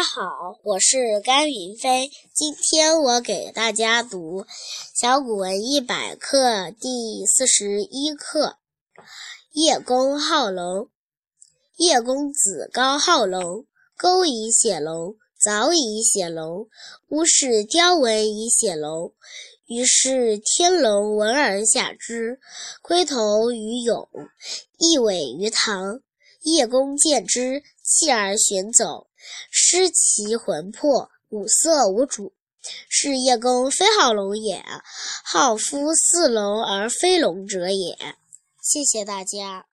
大家好，我是甘云飞。今天我给大家读《小古文一百课》第四十一课《叶公好龙》。叶公子高好龙，钩以写龙，凿以写龙，乌氏雕文以写龙。于是天龙闻而下之，窥头于牖，一尾于堂。叶公见之，弃而旋走，失其魂魄，五色无主。是叶公非好龙也，好夫似龙而非龙者也。谢谢大家。